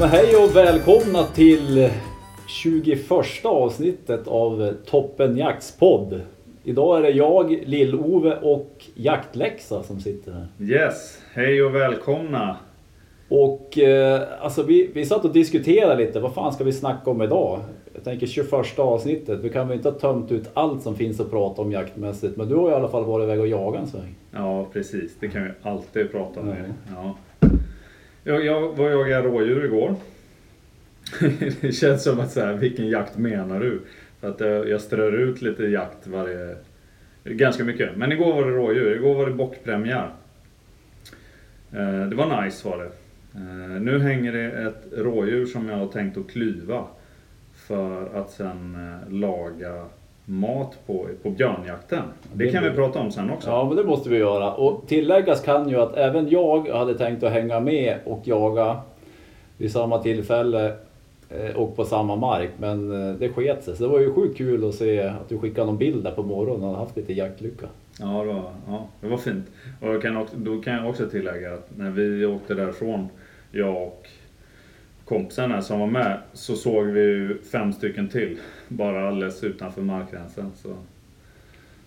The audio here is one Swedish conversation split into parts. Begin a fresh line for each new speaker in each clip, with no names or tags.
men hej och välkomna till 21 avsnittet av Toppen Jakts podd. Idag är det jag, Lill-Ove och Jaktläxa som sitter här.
Yes, hej och välkomna.
Och eh, alltså vi, vi satt och diskuterade lite, vad fan ska vi snacka om idag? Jag tänker 21 avsnittet, vi kan väl inte ha tömt ut allt som finns att prata om jaktmässigt. Men du har i alla fall varit iväg och jagat en sväng.
Ja precis, det kan vi alltid prata om.
Ja.
Ja. Jag, jag var och jagade rådjur igår. det känns som att så här, vilken jakt menar du? För att jag, jag strör ut lite jakt varje... Ganska mycket. Men igår var det rådjur, igår var det bockpremiär. Eh, det var nice var det. Eh, nu hänger det ett rådjur som jag har tänkt att klyva. För att sen eh, laga mat på, på björnjakten. Det kan vi prata om sen också.
Ja men det måste vi göra. Och tilläggas kan ju att även jag hade tänkt att hänga med och jaga vid samma tillfälle eh, och på samma mark. Men eh, det sket sig. Så det var ju sjukt kul att se att du skickade någon bild där på morgonen och haft lite jaktlycka.
Ja, det var, ja, det var fint. Och jag kan också, då kan jag också tillägga att när vi åkte därifrån, jag och kompisen här som var med, så såg vi ju fem stycken till. Bara alldeles utanför markgränsen. Så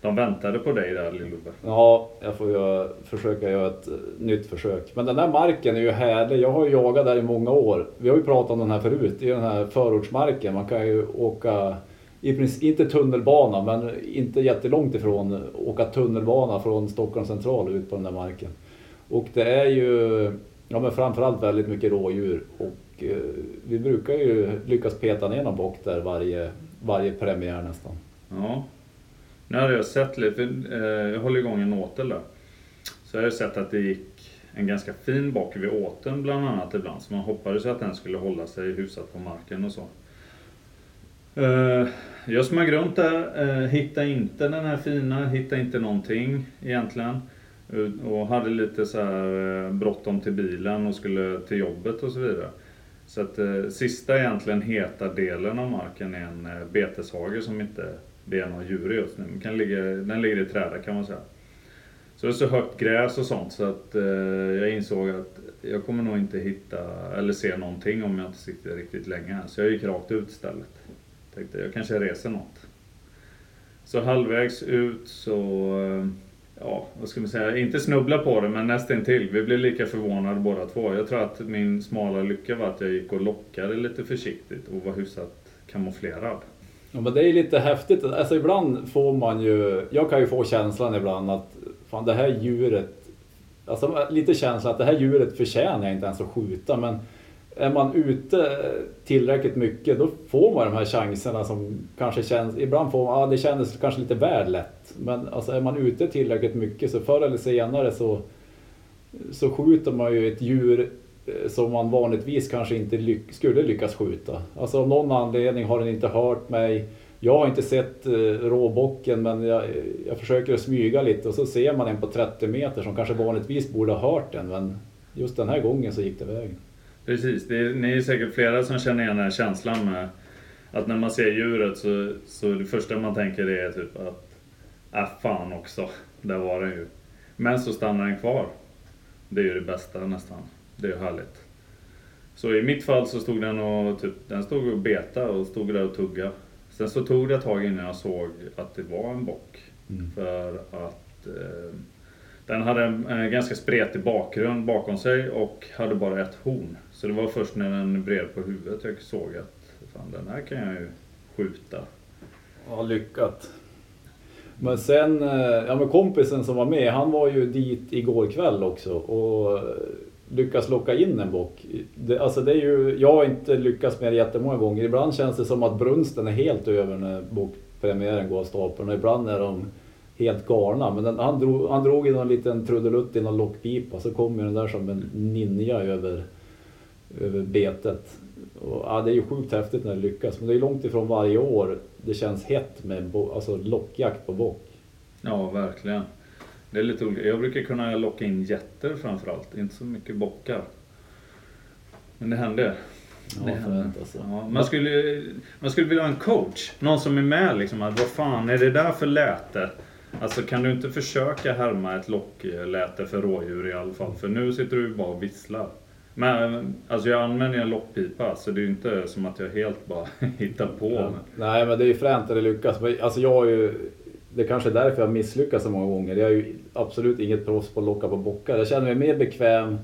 de väntade på dig där Lill-Ove.
Ja, jag får ju försöka göra ett eh, nytt försök. Men den där marken är ju härlig. Jag har ju jagat där i många år. Vi har ju pratat om den här förut. Det är den här förortsmarken. Man kan ju åka, i princip, inte tunnelbana, men inte jättelångt ifrån, åka tunnelbana från Stockholms central ut på den där marken. Och det är ju, ja men framförallt väldigt mycket rådjur. Och Eh, vi brukar ju lyckas peta ner någon bock där varje, varje premiär nästan.
Ja. Nu hade jag sett lite, för, eh, jag håller igång en åtel där. Så jag har sett att det gick en ganska fin bock vid åteln bland annat ibland. Så man hoppades att den skulle hålla sig hyfsat på marken och så. Eh, jag smög runt där, eh, hittade inte den här fina, hittade inte någonting egentligen. Och hade lite så här eh, bråttom till bilen och skulle till jobbet och så vidare. Så att eh, sista egentligen heta delen av marken är en eh, beteshage som inte det är några djur i just nu. Den, kan ligga, den ligger i träda kan man säga. Så det är så högt gräs och sånt så att eh, jag insåg att jag kommer nog inte hitta eller se någonting om jag inte sitter riktigt länge här. Så jag gick rakt ut istället. Tänkte jag kanske reser något. Så halvvägs ut så, eh, ja vad ska man säga, inte snubbla på det men nästan till. Vi blev lika förvånade båda två. Jag tror att min smala lycka var att jag gick och lockade lite försiktigt och var hyfsat kamouflerad.
Ja men det är lite häftigt. Alltså ibland får man ju, jag kan ju få känslan ibland att fan det här djuret, alltså lite känslan att det här djuret förtjänar jag inte ens att skjuta men är man ute tillräckligt mycket då får man de här chanserna som kanske känns, ibland får man, ja det kändes kanske lite väl lätt. Men alltså är man ute tillräckligt mycket så förr eller senare så, så skjuter man ju ett djur eh, som man vanligtvis kanske inte lyck skulle lyckas skjuta. Alltså av någon anledning har den inte hört mig. Jag har inte sett eh, råbocken men jag, jag försöker smyga lite och så ser man en på 30 meter som kanske vanligtvis borde ha hört den men just den här gången så gick det vägen.
Precis, det är, ni är säkert flera som känner igen den här känslan med att när man ser djuret så, så det första man tänker är typ att äh fan också, där var den ju. Men så stannar den kvar. Det är ju det bästa nästan. Det är ju härligt. Så i mitt fall så stod den och typ, den stod och beta och stod där och tugga. Sen så tog det ett tag innan jag såg att det var en bock.
Mm.
För att eh, den hade en eh, ganska spretig bakgrund bakom sig och hade bara ett horn. Så det var först när den bred på huvudet jag såg att fan, den här kan jag ju skjuta.
Ja, lyckat. Men sen, eh, ja men kompisen som var med, han var ju dit igår kväll också och eh, lyckas locka in en bock. Det, alltså det är ju, jag har inte lyckats med det jättemånga gånger. Ibland känns det som att brunsten är helt över när bockpremiären går av stapeln och ibland är de helt galna. Men den, han, drog, han drog i någon liten trudelutt i någon lockpipa så kom ju den där som en ninja över, över betet. Och, ja, det är ju sjukt häftigt när det lyckas men det är långt ifrån varje år det känns hett med bo, alltså lockjakt på bock.
Ja, verkligen. Det är lite olika. Jag brukar kunna locka in getter framförallt, inte så mycket bockar. Men det händer.
Ja,
Det händer.
alltså.
Ja, man, skulle, man skulle vilja ha en coach. Någon som är med liksom. Att, vad fan är det där för läte? Alltså kan du inte försöka härma ett lockläte för rådjur i alla fall? För nu sitter du bara och visslar. Men alltså jag använder en lockpipa så det är ju inte som att jag helt bara hittar på.
Ja. Nej men det är ju fränt när det lyckas. Alltså jag har ju, det är kanske är därför jag misslyckas så många gånger. Jag är ju absolut inget proffs på att locka på bockar. Jag känner mig mer bekväm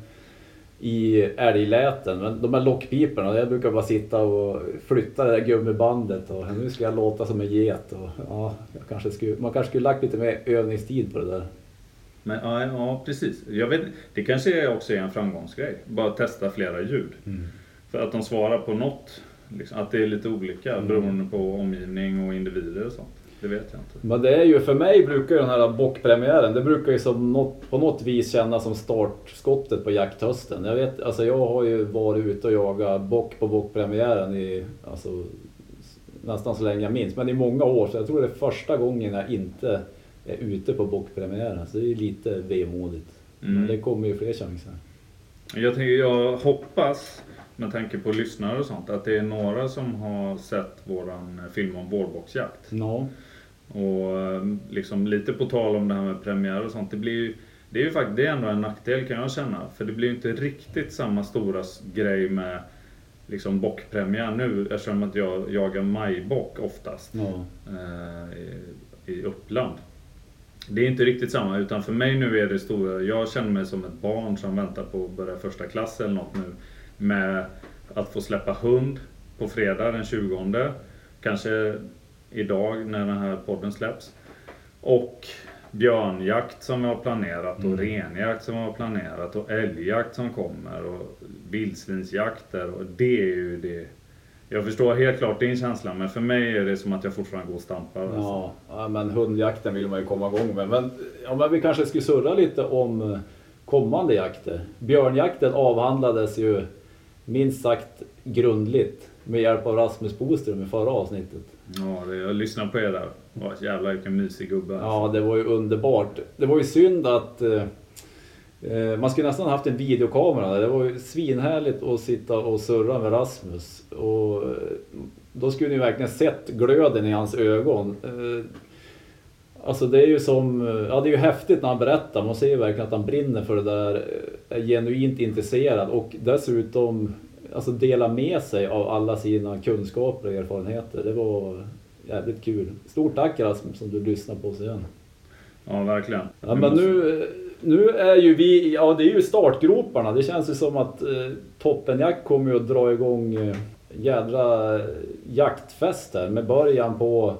i älgläten. Men de här lockpiporna, jag brukar bara sitta och flytta det där gummibandet och nu ska jag låta som en get. Och, ja, kanske skulle, man kanske skulle lagt lite mer övningstid på det där.
Men ja, ja precis. Jag vet, det kanske också är en framgångsgrej. Bara testa flera ljud. För att de svarar på något. Liksom, att det är lite olika
Mm.
beroende på omgivning och individer och sånt. Det vet jag inte.
Men det är ju, för mig brukar ju den här bockpremiären, det brukar ju som något, på något vis kännas som startskottet på jakthösten. Jag vet, alltså jag har ju varit ute och jagat bock på bockpremiären i, alltså nästan så länge jag minns, men i många år. Så jag tror det är första gången jag inte är ute på bockpremiären. Så det är lite vemodigt. Men
Mm.
det kommer ju fler chanser.
Jag, tänker, jag hoppas, med tanke på lyssnare och sånt, att det är några som har sett våran film om vårboxjakt.
Ja.
Och eh, liksom lite på tal om det här med premiär och sånt. Det, blir ju, det är ju faktiskt det är ändå en nackdel kan jag känna. För det blir ju inte riktigt samma stora grej med liksom bockpremiär nu eftersom att jag jagar majbock oftast
ja.
eh, i, i Uppland. Det är inte riktigt samma utan för mig nu är det stora, jag känner mig som ett barn som väntar på att börja första klass eller något nu. Med att få släppa hund på fredag den 20. Kanske idag när den här podden släpps. Och björnjakt som jag har planerat och renjakt som jag har planerat och älgjakt som kommer och vildsvinsjakter och det är ju det. Jag förstår helt klart din känsla men för mig är det som att jag fortfarande går och stampar. Alltså.
Ja, ja, men hundjakten vill man ju komma igång med. Men, ja, men vi kanske skulle surra lite om eh, kommande jakter. Björnjakten avhandlades ju minst sagt grundligt med hjälp av Rasmus Boström i förra avsnittet.
Ja, det, jag lyssnar på er där. Åh, jävlar vilken mysig gubbe. alltså.
Ja, det var ju underbart. Det var ju synd att eh, eh, man skulle nästan haft en videokamera. Det var ju svinhärligt att sitta och surra med Rasmus. Och eh, då skulle ni verkligen sett glöden i hans ögon. Eh, Alltså det är ju som, eh, ja det är ju häftigt när han berättar. Man ser ju verkligen att han brinner för det där. eh, Är genuint intresserad och dessutom alltså dela med sig av alla sina kunskaper och erfarenheter. Det var jävligt kul. Stort tack Rasmus som du lyssnar på oss igen.
Ja, verkligen.
Ja, men nu, nu är ju vi, ja det är ju startgroparna. Det känns ju som att eh, Toppenjakt kommer ju att dra igång eh, jädra jaktfest här med början på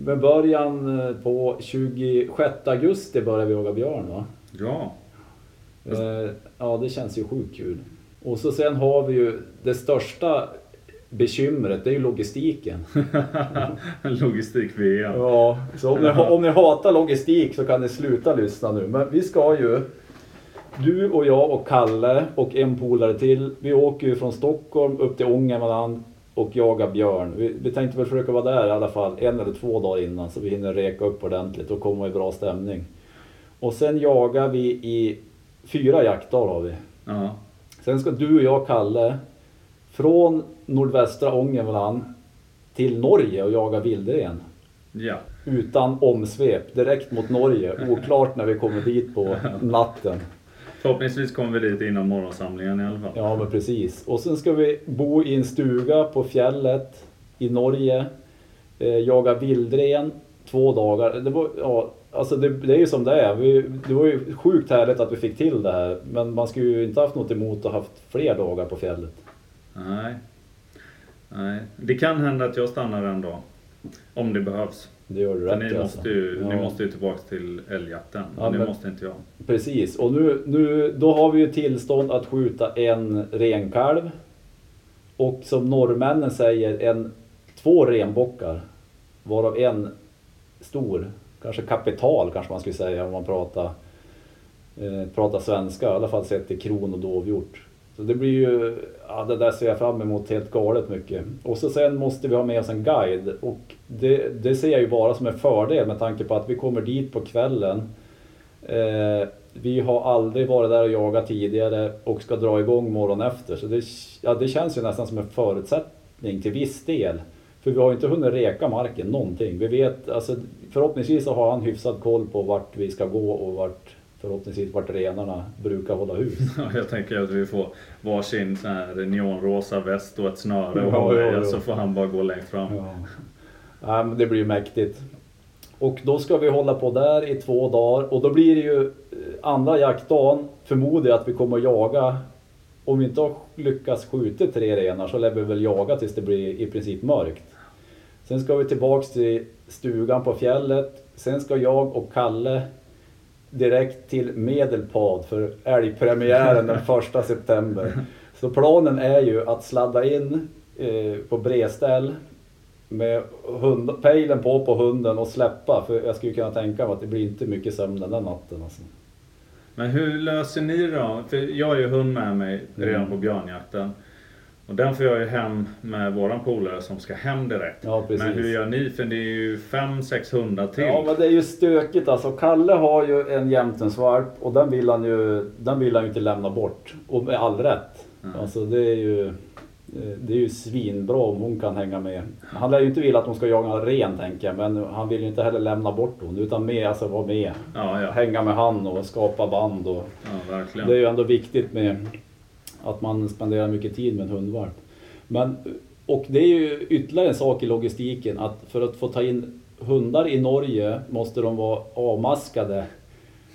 med början eh, på 26 augusti börjar vi jaga björn va?
Ja.
Eh, ja det känns ju sjukt kul. Och så sen har vi ju det största bekymret, det är ju logistiken.
Logistik-VM.
Ja, så om ni, om ni hatar logistik så kan ni sluta lyssna nu. Men vi ska ju, du och jag och Kalle och en polare till, vi åker ju från Stockholm upp till Ångermanland och jagar björn. Vi, vi tänkte väl försöka vara där i alla fall en eller två dagar innan så vi hinner reka upp ordentligt och komma i bra stämning. Och sen jagar vi i fyra jaktdagar har vi.
Ja.
Sen ska du och jag, Kalle, från nordvästra Ångermanland till Norge och jaga vildren.
Ja.
Utan omsvep, direkt mot Norge. Oklart när vi kommer dit på natten.
Förhoppningsvis kommer vi dit innan morgonsamlingen i alla fall.
Ja, men precis. Och sen ska vi bo i en stuga på fjället i Norge. Eh, jaga vildren två dagar. Det, var, ja, alltså det, det är ju som det är. Vi, det var ju sjukt härligt att vi fick till det här. Men man skulle ju inte haft något emot att haft fler dagar på fjället.
Nej. Nej. Det kan hända att jag stannar en dag. Om det behövs.
Det gör du rätt
ni måste,
alltså.
ju,
Ja.
ni måste ju tillbaka till älgjakten.
Ja,
det
men-
måste inte jag.
Precis, och nu, nu, då har vi ju tillstånd att skjuta en renkalv. Och som norrmännen säger, en, två renbockar. Varav en stor, kanske kapital kanske man skulle säga om man pratar, eh, pratar svenska. I alla fall sett till kron och dovhjort. Så det blir ju, ja det där ser jag fram emot helt galet mycket. Och så sen måste vi ha med oss en guide. Och det, det ser jag ju bara som en fördel med tanke på att vi kommer dit på kvällen. Eh, vi har aldrig varit där och jagat tidigare och ska dra igång morgon efter. Så det, ja, det känns ju nästan som en förutsättning till viss del. För vi har ju inte hunnit reka marken någonting. Vi vet, alltså, förhoppningsvis så har han hyfsad koll på vart vi ska gå och vart förhoppningsvis vart renarna brukar hålla hus.
Ja, Jag tänker att vi får varsin sån här neonrosa väst och ett snöre och
Ja, ja, ja.
så får han bara gå längst fram.
Ja. men det blir ju mäktigt. Och då ska vi hålla på där i två dagar och då blir det ju eh, andra jaktdagen förmodar jag att vi kommer att jaga. Om vi inte har lyckats skjuta tre renar så lär vi väl jaga tills det blir i princip mörkt. Sen ska vi tillbaks till stugan på fjället. Sen ska jag och Kalle direkt till Medelpad för älgpremiären den första september. Så planen är ju att sladda in eh, på bredställ med hund, pejlen på på hunden och släppa. För jag skulle kunna tänka mig att det blir inte mycket sömn den där natten. Alltså.
Men hur löser ni då? För jag har ju hund med mig redan
Mm.
på björnjakten. Och den får jag ju hem med våran polare som ska hem direkt.
Ja.
Men hur gör ni? För det är ju fem, sex hundar till.
Ja men det är ju stökigt alltså. Kalle har ju en jämtensvalp och den vill han ju, den vill han ju inte lämna bort. Och med all rätt.
Mm.
Alltså det är ju eh, det är ju svinbra om hon kan hänga med. Han lär ju inte vilja att hon ska jaga ren tänker jag, men han vill ju inte heller lämna bort hon utan med, alltså vara med.
ja, ja.
Hänga med han och skapa band och
ja
det är ju ändå viktigt med att man spenderar mycket tid med en hundvalp. Men, och det är ju ytterligare en sak i logistiken att för att få ta in hundar i Norge måste de vara avmaskade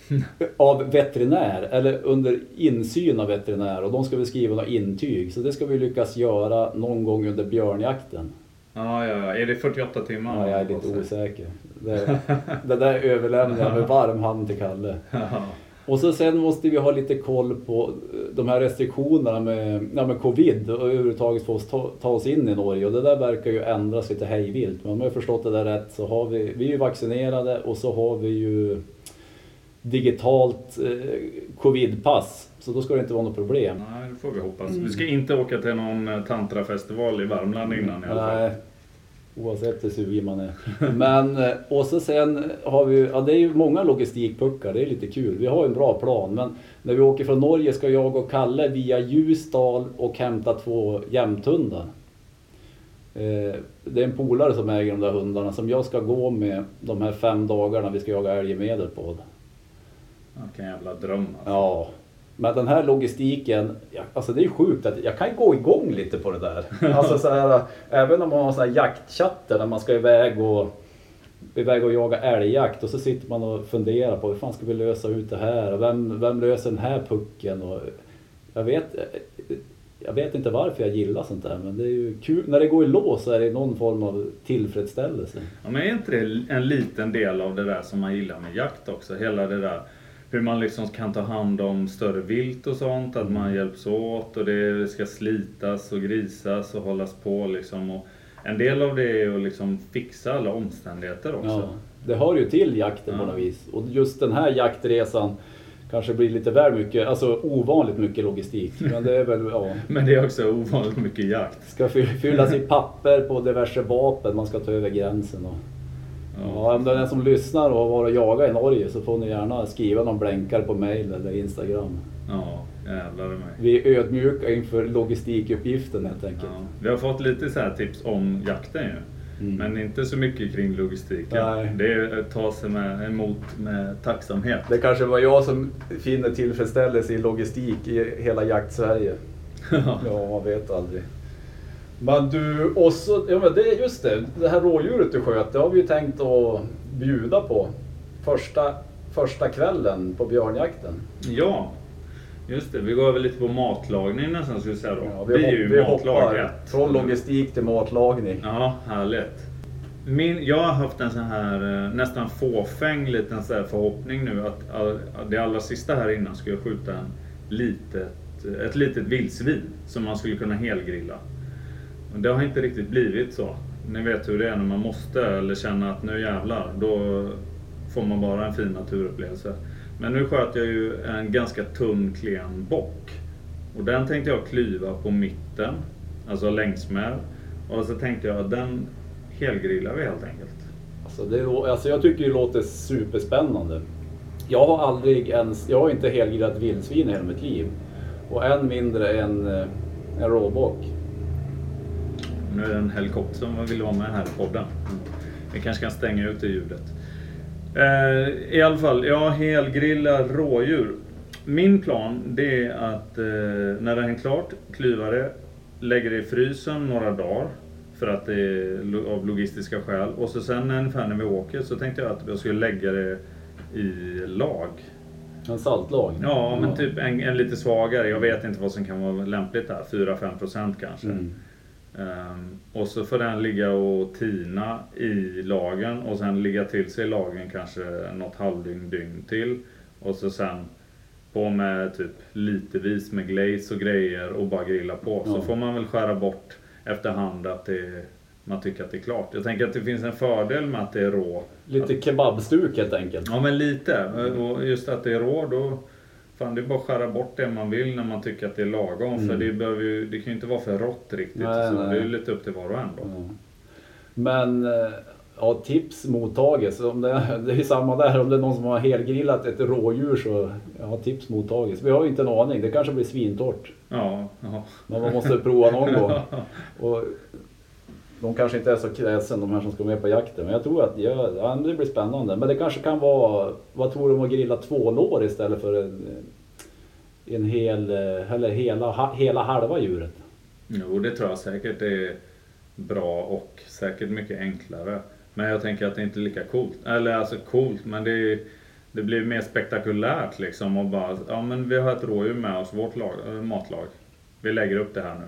av veterinär eller under insyn av veterinär och de ska väl skriva något intyg. Så det ska vi lyckas göra någon gång under björnjakten.
Ja, ja, ja. Är det 48 timmar?
Ja, jag är lite osäker. Det, det där överlämnar jag med varm hand till Kalle.
Ja.
Och så sen måste vi ha lite koll på eh, de här restriktionerna med, ja, med covid och överhuvudtaget få oss ta, ta oss in i Norge. Och det där verkar ju ändras lite hejvilt. Men om jag har förstått det där rätt så har vi, vi är ju vaccinerade och så har vi ju digitalt eh, covidpass. Så då ska det inte vara något problem.
Nej, det får vi hoppas. Vi ska inte åka till någon tantrafestival i Värmland innan i alla fall.
Nej, oavsett hur sugen man är. Men, eh, och så sen har vi ja det är ju många logistikpuckar, det är lite kul. Vi har en bra plan, men när vi åker från Norge ska jag och Kalle via Ljusdal och hämta två jämthundar. Eh, Det är en polare som äger de där hundarna som jag ska gå med de här fem dagarna vi ska jaga älg i Medelpad.
Vilken jävla dröm alltså.
Ja, men den här logistiken, alltså det är sjukt att jag kan gå igång lite på det där. Alltså så här, även om man har såna här jaktchatter när man ska iväg och, iväg och jaga älgjakt och så sitter man och funderar på hur fan ska vi lösa ut det här och vem, vem löser den här pucken? Och jag, vet, jag vet inte varför jag gillar sånt där men det är ju kul. När det går i lås så är det någon form av tillfredsställelse.
Ja, men är inte det en liten del av det där som man gillar med jakt också? Hela det där hur man liksom kan ta hand om större vilt och sånt. Att man hjälps åt och det ska slitas och grisas och hållas på liksom. Och en del av det är att liksom fixa alla omständigheter också.
Ja, det hör ju till jakten på
Ja.
något vis. Och just den här jaktresan kanske blir lite väl mycket, alltså ovanligt mycket logistik. Men det är väl, ja.
Men det är också ovanligt mycket jakt.
Ska fy- fyllas i papper på diverse vapen man ska ta över gränsen. Och, ja, om det är den som lyssnar och har varit och jagat i Norge så får ni gärna skriva någon blänkare på mail eller Instagram.
Ja, jävlar mig.
Vi är ödmjuka inför logistikuppgiften helt enkelt.
Ja. Vi har fått lite så här tips om jakten ju. Men inte så mycket kring logistiken.
Nej.
Det är att ta sig med, emot med tacksamhet.
Det kanske var jag som finner tillfredsställelse i logistik i hela jakt-Sverige. Ja, man vet aldrig. Men du, och så, ja men det just det, det här rådjuret du sköt, det har vi ju tänkt att bjuda på första, första kvällen på björnjakten.
Ja, just det. Vi går över lite på matlagning nästan skulle jag säga då.
Ja,
det är ju
vi
matlag ett.
från logistik till matlagning.
Ja, härligt. Min, jag har haft en sån här eh, nästan fåfäng liten så förhoppning nu att all, det allra sista här innan skulle jag skjuta en litet, ett litet vildsvin som man skulle kunna helgrilla. Men det har inte riktigt blivit så. Ni vet hur det är när man måste eller känner att nu jävlar, då får man bara en fin naturupplevelse. Men nu sköt jag ju en ganska tunn klen bock. Och den tänkte jag klyva på mitten, alltså längs med. Och så tänkte jag att den helgrillar vi helt enkelt.
Alltså, det, alltså jag tycker det låter superspännande. Jag har aldrig ens, jag har inte helgrillat vildsvin i hela mitt liv. Och än mindre en, eh, en råbock.
Nu är det en helikopter som vill vara med här i podden. Vi kanske kan stänga ut det ljudet. Eh, I alla fall, jag helgrillar rådjur. Min plan det är att eh, när det är klart, klyva det, lägga det i frysen några dagar. För att det är av logistiska skäl. Och så sen ungefär när vi åker så tänkte jag att jag skulle lägga det i lag.
En saltlag.
Ja, men typ en, en lite svagare. Jag vet inte vad som kan vara lämpligt där. 4-5% kanske.
Mm.
Ehm, och så får den ligga och tina i lagen och sen ligga till sig i lagen kanske något halvdygn dygn till. Och så sen på med typ litevis med glaze och grejer och bara grilla på. Så får man väl skära bort efterhand att det, man tycker att det är klart. Jag tänker att det finns en fördel med att det är rå.
Lite kebabstuk helt enkelt.
Ja men lite. Och just att det är rå då Fan det är bara att skära bort det man vill när man tycker att det är lagom. För det, behöver ju, det kan ju inte vara för rått riktigt.
Mm. Nej,
så
nej.
Det är ju lite upp till var och en då.
Ja. Men eh, ja, tips mottages. Om det, det är samma där. Om det är någon som har helgrillat ett rådjur så ja, tips mottages. Vi har ju inte en aning. Det kanske blir svintort.
Ja, ja.
Men man måste prova någon gång. Och de kanske inte är så kräsen de här som ska med på jakten. Men jag tror att ja, det blir spännande. Men det kanske kan vara, vad tror du om att grilla två lår istället för en, en hel, eh, eller hela, hela halva djuret?
Jo, det tror jag säkert är bra och säkert mycket enklare. Men jag tänker att det inte är lika coolt. Eller alltså coolt, men det, är, det blir mer spektakulärt liksom. Och bara, ja men vi har ett rådjur med oss, vårt lag, äh, matlag. Vi lägger upp det här nu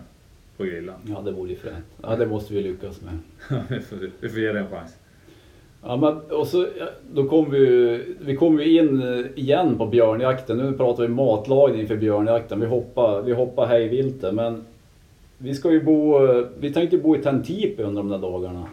på grillen.
Ja, det vore ju fränt. Ja, det måste vi lyckas med.
vi, får, vi får ge det en chans.
Ja, men, och så, då kom vi, vi kom ju in eh, igen på björnjakten. Nu pratar vi matlagning för björnjakten. Vi hoppar, vi hoppar hej vilt men vi ska ju bo, eh, vi tänkte bo i Tantipi under de där dagarna.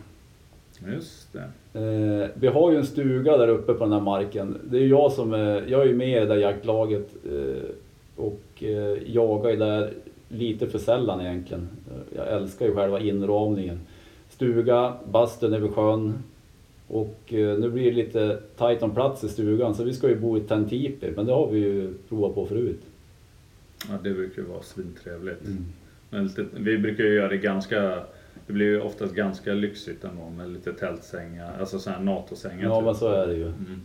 Just det.
Eh, vi har ju en stuga där uppe på den här marken. Det är jag som är, jag är med i det där jaktlaget eh, och eh, jagar ju där lite för sällan egentligen. Eh, Jag älskar ju själva inramningen. Stuga, bastun över sjön och eh, nu blir det lite tajt om plats i stugan så vi ska ju bo i Tantipi men det har vi ju provat på förut.
Ja, det brukar ju vara svintrevligt.
Mm.
Men lite, vi brukar ju göra det ganska, det blir ju oftast ganska lyxigt ändå med lite tältsängar, alltså sådana NATO-sängar.
Ja
typ.
men så är det ju.
Mm.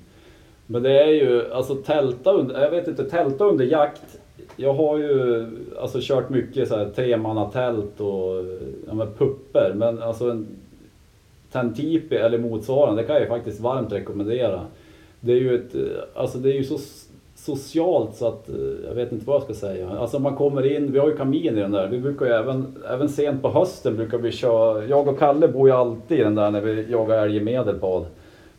Men det är ju, alltså tälta under, jag vet inte, tälta under jakt. Jag har ju alltså kört mycket så här tremannatält och ja, pupper. Men alltså en Tantipi eller motsvarande, det kan jag ju faktiskt varmt rekommendera. Det är ju ett, eh, alltså det är ju så socialt så att eh, jag vet inte vad jag ska säga. Alltså man kommer in, vi har ju kamin i den där. Vi brukar ju även, även sent på hösten brukar vi köra, jag och Kalle bor ju alltid i den där när vi jagar älg i Medelpad.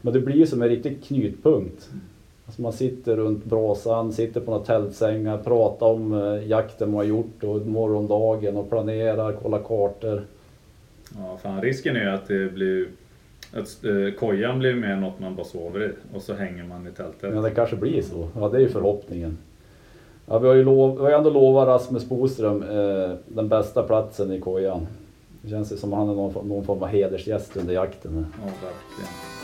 Men det blir ju som en riktig knutpunkt. Alltså man sitter runt brasan, sitter på några tältsängar, pratar om eh, jakten man har gjort och morgondagen och planerar, kollar kartor.
Ja, fan risken är ju att det blir att eh, kojan blir mer något man bara sover i och så hänger man i tältet.
Ja, det kanske blir så. Ja, det är ju förhoppningen. Ja, vi har ju, lov, vi har ju ändå lovat Rasmus Boström eh, den bästa platsen i kojan. Det känns ju som att han är någon, någon form av hedersgäst under jakten.
Ja, verkligen.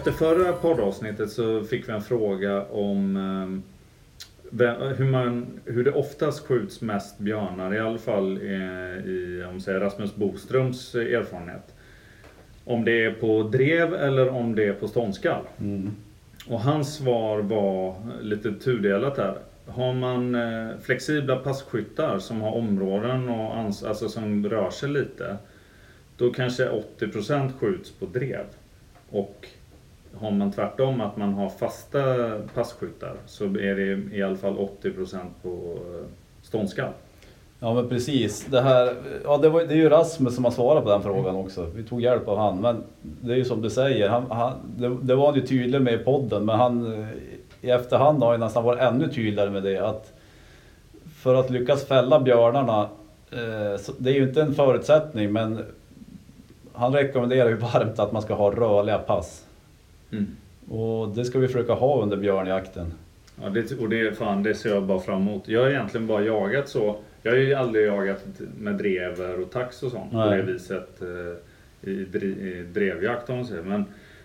Efter förra poddavsnittet så fick vi en fråga om eh, vem- hur, man, hur det oftast skjuts mest björnar, i alla fall i, i om säger Rasmus Boströms erfarenhet. Om det är på drev eller om det är på ståndskall. Och hans svar var lite tudelat här. Har man eh, flexibla passkyttar som har områden och ans- alltså som rör sig lite. Då kanske 80% skjuts på drev. Och har man tvärtom att man har fasta passkyttar så är det i alla fall 80% på eh, ståndskall.
Ja men precis. Det, här, ja, det, var, det är ju Rasmus som har svarat på den frågan också. Vi tog hjälp av han. Men det är ju som du säger, han, han, det, det var han ju tydlig med i podden. Men han, eh, i efterhand har han nästan varit ännu tydligare med det. Att för att lyckas fälla björnarna, eh, det är ju inte en förutsättning men han rekommenderar ju varmt att man ska ha rörliga pass.
Mm.
Och det ska vi försöka ha under björnjakten.
Ja, det, och det, fan, det ser jag bara fram emot. Jag har egentligen bara jagat så. Jag har ju aldrig jagat med drever och tax och sånt på
Nej.
det viset eh, i, i drevjakt om man säger. Men,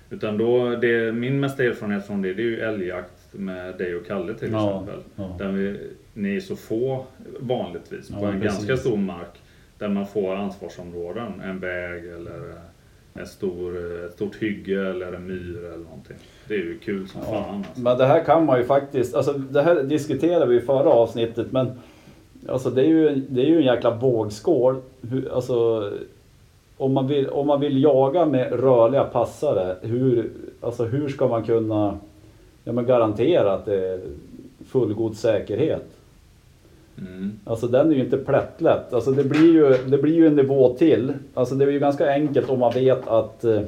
utan då, det, min mesta erfarenhet från det, det är ju älgjakt med dig och Kalle till
Ja,
exempel.
ja.
Där vi, ni är så få vanligtvis på
Ja,
en
precis.
ganska stor mark. Där man får ansvarsområden. En väg eller en stor, ett stort hygge eller en myr eller någonting. Det är ju kul som fan. Alltså.
Men det här kan man ju faktiskt, alltså det här diskuterade vi i förra avsnittet men Alltså det är ju, det är ju en jäkla vågskål. Hur, alltså, om, man vill, om man vill jaga med rörliga passare, hur, alltså hur ska man kunna ja, men garantera att det är fullgod säkerhet?
Mm.
Alltså den är ju inte plättlätt. Alltså det blir ju, det blir ju en nivå till. Alltså det är ju ganska enkelt om man vet att eh,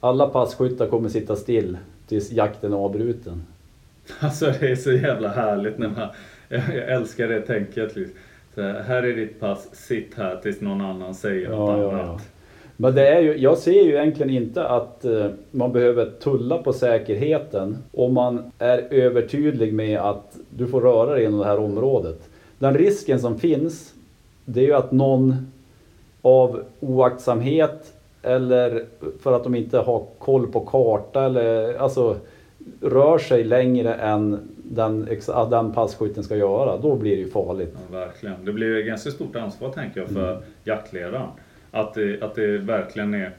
alla passkyttar kommer sitta still tills jakten är avbruten.
Alltså det är så jävla härligt när man... Jag, jag älskar det tänket. Liksom. Så här, här är ditt pass, sitt här tills någon annan säger något
Ja, ja,
annat.
ja. Men det är ju, jag ser ju egentligen inte att eh, man behöver tulla på säkerheten om man är övertydlig med att du får röra dig inom det här området. Den risken som finns, det är ju att någon av oaktsamhet eller för att de inte har koll på karta eller alltså rör sig längre än den, den passkytten ska göra. Då blir det ju farligt.
Ja, verkligen. Det blir ju ganska stort ansvar tänker jag för
Mm.
jaktledaren. Att det, att det verkligen är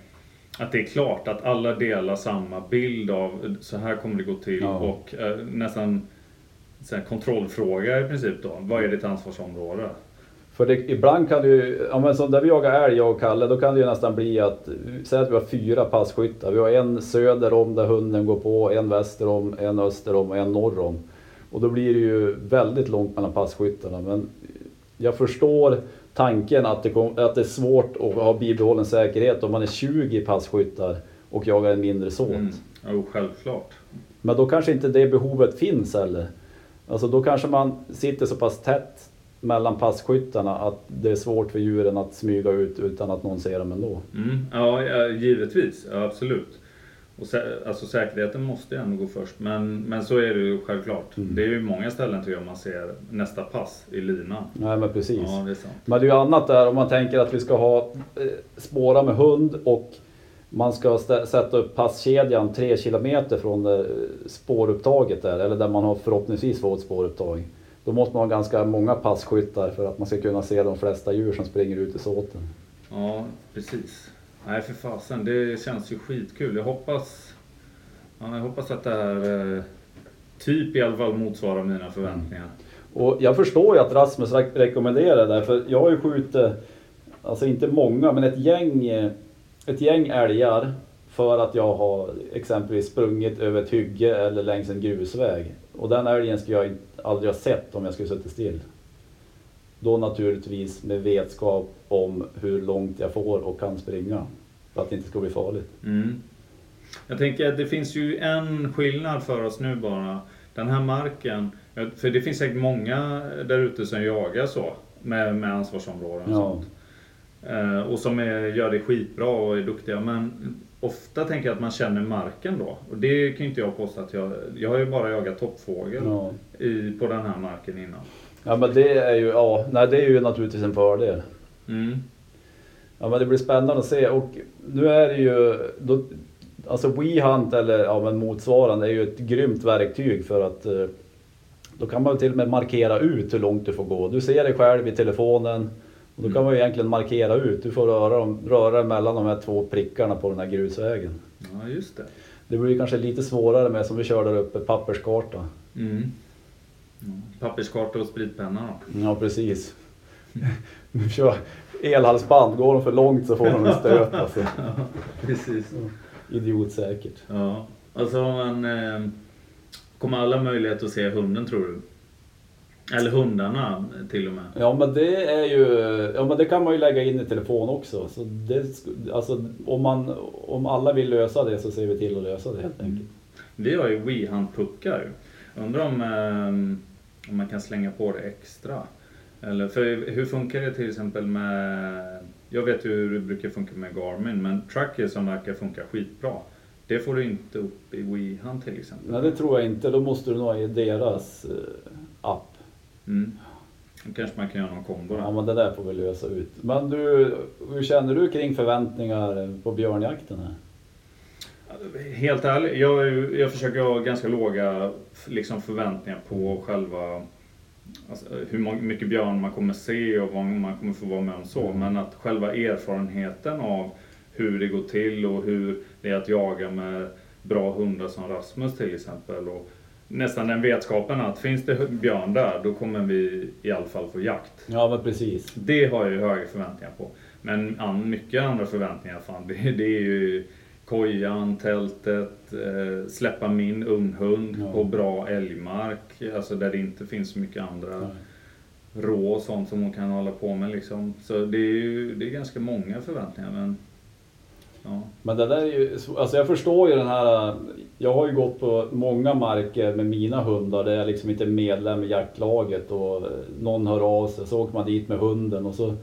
att det är klart att alla delar samma bild av så här kommer det gå till
Ja.
och eh, nästan så här, kontrollfråga i princip då. Vad är ditt ansvarsområde?
För det, ibland kan det ju, ja men som där vi jagar älg jag och Kalle, då kan det ju nästan bli att, säg att vi har fyra passkyttar. Vi har en söder om där hunden går på, en väster om, en öster om och en norr om. Och då blir det ju väldigt långt mellan passkyttarna. Men jag förstår tanken att det, kom, att det är svårt att ha bibehållen säkerhet om man är 20 passkyttar och jagar en mindre såt.
Mm. Jo, självklart.
Men då kanske inte det behovet finns heller. Alltså då kanske man sitter så pass tätt mellan passkyttarna att det är svårt för djuren att smyga ut utan att någon ser dem ändå.
Mm. Ja, givetvis. Ja, absolut. Och sä- alltså, säkerheten måste ju ändå gå först. Men, men så är det ju självklart.
Mm.
Det är ju många ställen tycker jag man ser nästa pass i linan.
Nej men precis.
Ja, det är sant.
Men det är ju annat där om man tänker att vi ska ha eh, spåra med hund och man ska sätta upp passkedjan 3 kilometer från eh, spårupptaget där, eller där man har förhoppningsvis får ett spårupptag. Då måste man ha ganska många passkyttar för att man ska kunna se de flesta djur som springer ut i såten.
Ja, precis. Nej, för fasen. Det känns ju skitkul. Jag hoppas, ja, jag hoppas att det här eh, typ i alla fall motsvarar mina förväntningar. Mm.
Och jag förstår ju att Rasmus re- rekommenderar det, för jag har ju skjutit, alltså inte många, men ett gäng, eh, ett gäng älgar för att jag har exempelvis sprungit över ett hygge eller längs en grusväg. Och den älgen skulle jag aldrig ha sett om jag skulle suttit still. Då naturligtvis med vetskap om hur långt jag får och kan springa. För att det inte ska bli farligt.
Mm. Jag tänker att det finns ju en skillnad för oss nu bara. Den här marken, för det finns säkert många där ute som jagar så. Med, med ansvarsområden och
Ja.
sånt. Eh, och som är, gör det skitbra och är duktiga. Men ofta tänker jag att man känner marken då. Och det kan inte jag påstå att jag... Jag har ju bara jagat toppfågel
Ja.
i, på den här marken innan.
ja men det är ju, ja, nej det är ju naturligtvis en fördel.
Mm.
Ja men det blir spännande att se och nu är det ju, då, Alltså WeHunt eller ja, men motsvarande är ju ett grymt verktyg för att eh, då kan man till och med markera ut hur långt du får gå. Du ser dig själv i telefonen och då kan man ju egentligen markera ut. Du får röra, dem, röra mellan de här två prickarna på den här grusvägen.
Ja, just det.
Det blir kanske lite svårare med som vi kör där uppe, papperskarta.
Mm. Mm. Papperskarta och spritpenna då.
Ja precis. Kör elhalsband, går de för långt så får de en stöt alltså.
Precis.
Idiotsäkert.
Ja. Alltså man... Eh, kommer alla möjlighet att se hunden tror du? Eller hundarna till och med.
Ja men det är ju, ja men det kan man ju lägga in i telefon också. Så det, alltså, om, man, om alla vill lösa det så ser vi till att lösa det helt enkelt.
Vi har ju WeHunt-puckar. Undrar om, eh, om man kan slänga på det extra. Eller, för hur funkar det till exempel med... Jag vet hur det brukar funka med Garmin, men Tracker som verkar funka skitbra. Det får du inte upp i WeHunt till exempel.
Nej det tror jag inte, då måste du nog ha i deras eh, app.
Mm. Då kanske man kan göra någon kombo
Ja
där.
men det där får vi lösa ut. Men du, hur känner du kring förväntningar på björnjakten här?
Helt ärligt, jag, jag försöker ha ganska låga liksom, förväntningar på själva alltså, hur mycket björn man kommer se och vad man kommer få vara med om så. Men att själva erfarenheten av hur det går till och hur det är att jaga med bra hundar som Rasmus till exempel. Och nästan den vetskapen att finns det björn där då kommer vi i alla fall få jakt.
Ja men precis.
Det har jag ju höga förväntningar på. Men mycket andra förväntningar, fan, det, det är ju kojan, tältet, eh, släppa min unghund
Ja.
på bra älgmark. Alltså där det inte finns så mycket andra
Nej.
rå och sånt som hon kan hålla på med liksom. Så det är ju det är ganska många förväntningar men ja.
Men det där är ju, alltså jag förstår ju den här, jag har ju gått på många marker med mina hundar där jag liksom inte är medlem i jaktlaget och någon hör av sig så åker man dit med hunden och så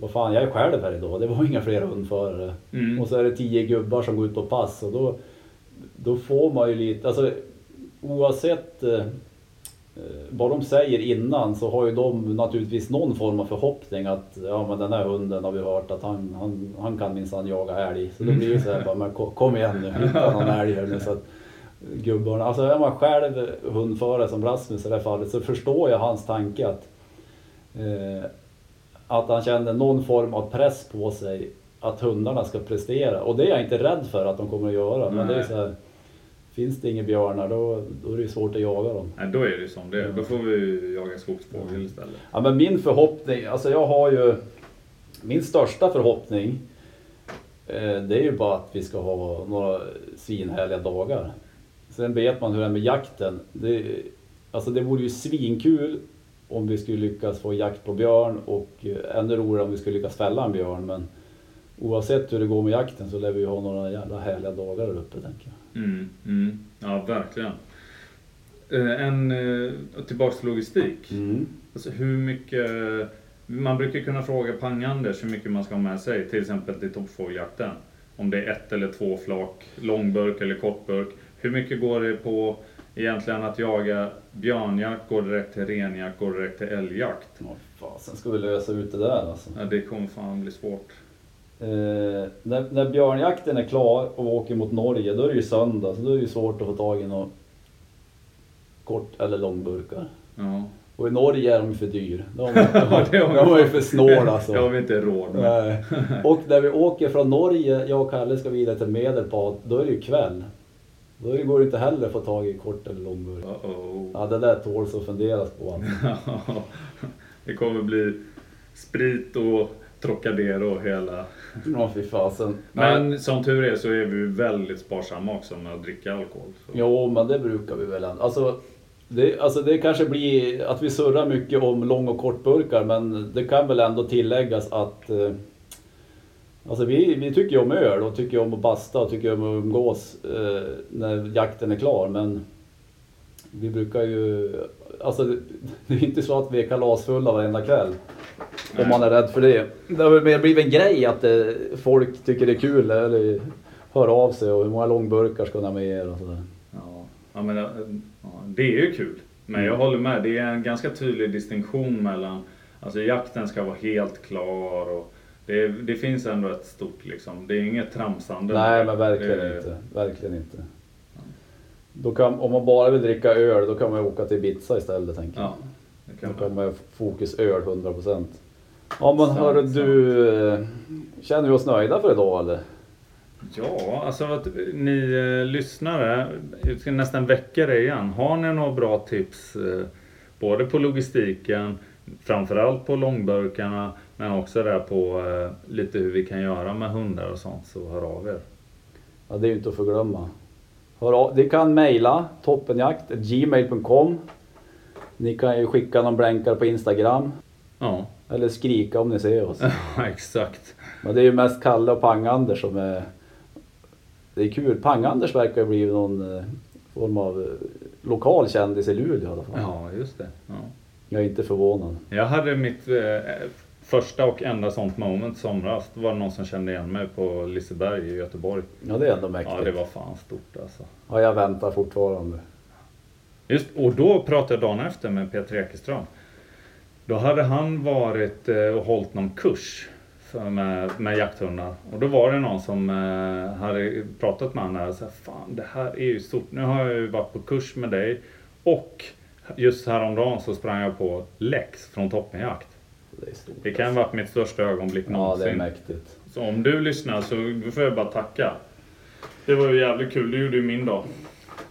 vad fan, jag är själv här idag, det var inga fler hundförare.
Mm.
Och så är det tio gubbar som går ut på pass och då, då får man ju lite, alltså oavsett eh, vad de säger innan så har ju de naturligtvis någon form av förhoppning att ja men den här hunden har vi hört att han, han, han kan minsann jaga älg. Så då blir det så här bara, men ko- kom igen nu, hitta någon älg här nu. Så att, gubbarna, alltså är man själv hundförare som Rasmus i det här fallet så förstår jag hans tanke att eh, att han kände någon form av press på sig att hundarna ska prestera. Och det är jag inte rädd för att de kommer att göra. Men det är så här, finns det inga björnar då, då är det svårt att jaga dem.
Nej, då är det ju som det är. Då får vi jaga skogsfågel istället.
Ja, men min förhoppning, alltså jag har ju min största förhoppning eh, det är ju bara att vi ska ha några svinhärliga dagar. Sen vet man hur det är med jakten. Det, alltså det vore ju svinkul om vi skulle lyckas få jakt på björn och eh, ännu roligare om vi skulle lyckas fälla en björn. Men oavsett hur det går med jakten så lär vi ha några jävla härliga dagar där uppe tänker jag.
Mm, mm. Ja, verkligen. Eh, En, eh, tillbaks till logistik.
Mm.
Alltså hur mycket... Man brukar kunna fråga Pang-Anders hur mycket man ska ha med sig, till exempel till toppfågeljakten. Om det är ett eller två flak, långburk eller kortburk. Hur mycket går det på egentligen att jaga björnjakt? Går direkt till renjakt? Går direkt till älgjakt?
Ja, fasen ska vi lösa ut det där alltså.
Ja, det kommer fan bli svårt.
Eh, när, när björnjakten är klar och vi åker mot Norge, då är det ju söndag, så då är det ju svårt att få tag i några kort eller långburkar.
Ja.
Och i Norge är de för dyr. De, de,
vi
de är för snål alltså.
Det har vi inte råd med.
Och när vi åker från Norge, jag och Kalle ska vidare till Medelpad, då är det ju kväll. Då går det inte heller att få tag i kort eller långburk.
Uh-oh.
Ja, det där tåls att funderas på.
det kommer bli sprit och Trocadero och hela.
Ja, fy fasen.
Men som tur är så är vi väldigt sparsamma också med att dricka alkohol. Så.
Jo, men det brukar vi väl ändå. Alltså, det, alltså det kanske blir att vi surrar mycket om lång och kortburkar, men det kan väl ändå tilläggas att eh, Alltså vi, vi tycker ju om öl och tycker om att basta och tycker om att umgås eh, när jakten är klar, men vi brukar ju... Alltså det, det är inte så att vi är kalasfulla varenda kväll.
Nej.
Om man är rädd för det. Det har mer blivit en grej att eh, folk tycker det är kul eller hör av sig och hur många långburkar ska ni ha med er och sådär.
Ja, ja, men, ja, det är ju kul. Men jag håller med, det är en ganska tydlig distinktion mellan Alltså jakten ska vara helt klar och Det, det finns ändå ett stort liksom. Det är inget tramsande.
Nej men verkligen
det,
inte. Verkligen inte. Då kan, om man bara vill dricka öl då kan man ju åka till Ibiza istället tänker jag.
Ja, det
Då
kan
kan
man.
fokus öl 100%. Ja men hörru du, eh, känner vi oss nöjda för idag eller?
Ja, alltså att ni eh, lyssnare, jag ska nästan väcka det igen. Har ni några bra tips eh, både på logistiken, framförallt på långburkarna, men också där på eh, lite hur vi kan göra med hundar och sånt, så hör av er.
Ja det är ju inte att förglömma. Hör av, ni kan mejla toppenjakt.gmail.com Ni kan ju skicka någon blänkare på Instagram.
Ja,
Eller skrika om ni ser oss.
exakt.
Men det är ju mest Kalle och Pang-Anders som är... Det är kul. Pang-Anders verkar ju bli någon eh, form av eh, lokal kändis i Luleå i alla fall.
Ja, just det. Ja.
Jag är inte förvånad.
Jag hade mitt eh, första och enda sånt moment somras. Då var det någon som kände igen mig på Liseberg i Göteborg.
Ja det är ändå mäktigt.
Ja, det var fan stort alltså.
Ja, jag väntar fortfarande.
Just, och då pratade jag dagen efter med Peter Ekeström. Då hade han varit eh, och hållit någon kurs för med, med jakthundar. Och då var det någon som eh, hade pratat med honom och sa Fan det här är ju stort. Nu har jag ju varit på kurs med dig. Och just häromdagen så sprang jag på Lex från Toppenjakt.
Det stort.
Det kan ha varit mitt största ögonblick
Ja det är
någonsin.
mäktigt.
så om du lyssnar så får jag bara tacka. Det var ju jävligt kul. Du gjorde ju min dag.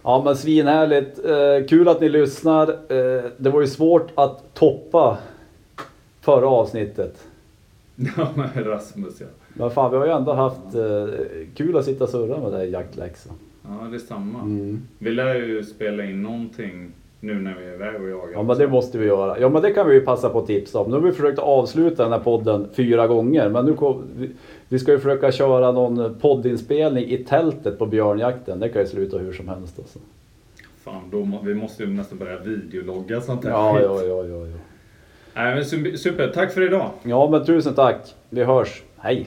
Ja men svinhärligt. Eh, kul att ni lyssnar. Eh, det var ju svårt att toppa förra avsnittet.
Ja, med Rasmus ja.
Men fan vi har ju ändå haft eh, kul att sitta och surra med dig jaktläxa.
Ja, det är samma.
Mm.
Vi lär ju spela in någonting nu när vi är iväg och jagar.
Ja men det måste vi göra. Ja men det kan vi ju passa på att tipsa om. Nu har vi försökt avsluta den här podden fyra gånger. Men nu kom, vi, vi ska ju försöka köra någon poddinspelning i tältet på björnjakten. Det kan ju sluta hur som helst alltså.
Fan, då vi måste ju nästan börja videologga sånt här
Ja, ja, ja, ja, ja.
Nej, men super, super, tack för idag.
Ja men tusen tack. Vi hörs. Hej!